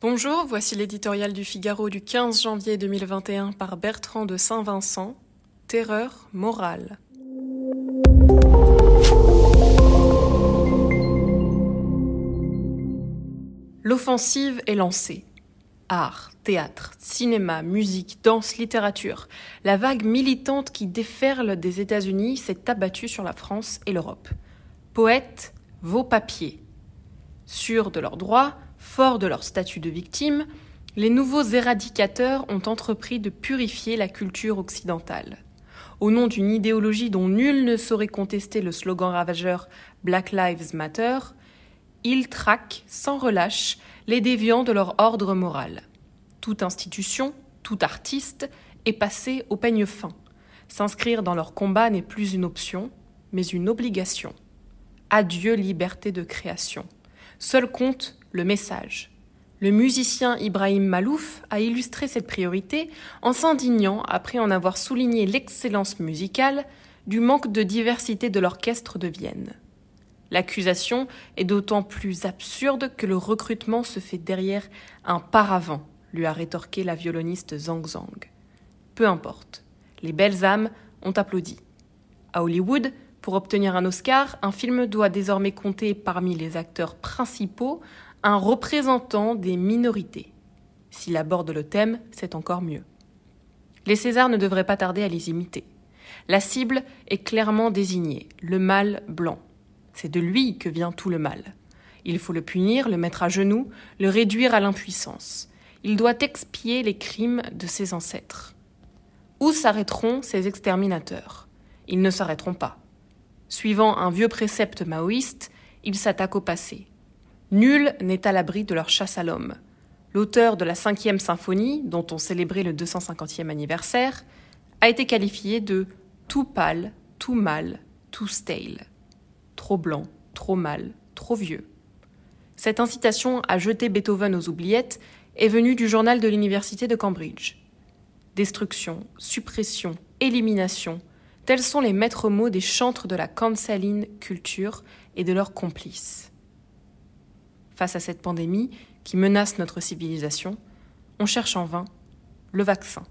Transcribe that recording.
Bonjour, voici l'éditorial du Figaro du 15 janvier 2021 par Bertrand de Saint-Vincent. Terreur morale. L'offensive est lancée. Art, théâtre, cinéma, musique, danse, littérature. La vague militante qui déferle des États-Unis s'est abattue sur la France et l'Europe. Poètes, vos papiers. Sûrs de leurs droits, Forts de leur statut de victime, les nouveaux éradicateurs ont entrepris de purifier la culture occidentale. Au nom d'une idéologie dont nul ne saurait contester le slogan ravageur Black Lives Matter, ils traquent sans relâche les déviants de leur ordre moral. Toute institution, tout artiste est passé au peigne fin. S'inscrire dans leur combat n'est plus une option, mais une obligation. Adieu liberté de création. Seul compte le message. Le musicien Ibrahim Malouf a illustré cette priorité en s'indignant, après en avoir souligné l'excellence musicale, du manque de diversité de l'orchestre de Vienne. L'accusation est d'autant plus absurde que le recrutement se fait derrière un paravent, lui a rétorqué la violoniste Zhang Zhang. Peu importe, les belles âmes ont applaudi. À Hollywood, pour obtenir un Oscar, un film doit désormais compter parmi les acteurs principaux un représentant des minorités. S'il aborde le thème, c'est encore mieux. Les Césars ne devraient pas tarder à les imiter. La cible est clairement désignée, le mâle blanc. C'est de lui que vient tout le mal. Il faut le punir, le mettre à genoux, le réduire à l'impuissance. Il doit expier les crimes de ses ancêtres. Où s'arrêteront ces exterminateurs? Ils ne s'arrêteront pas. Suivant un vieux précepte maoïste, ils s'attaquent au passé. Nul n'est à l'abri de leur chasse à l'homme. L'auteur de la cinquième symphonie, dont on célébrait le 250e anniversaire, a été qualifié de tout pâle, tout mal, tout stale. Trop blanc, trop mal, trop vieux. Cette incitation à jeter Beethoven aux oubliettes est venue du journal de l'Université de Cambridge. Destruction, suppression, élimination, tels sont les maîtres mots des chantres de la canceling culture et de leurs complices face à cette pandémie qui menace notre civilisation, on cherche en vain le vaccin.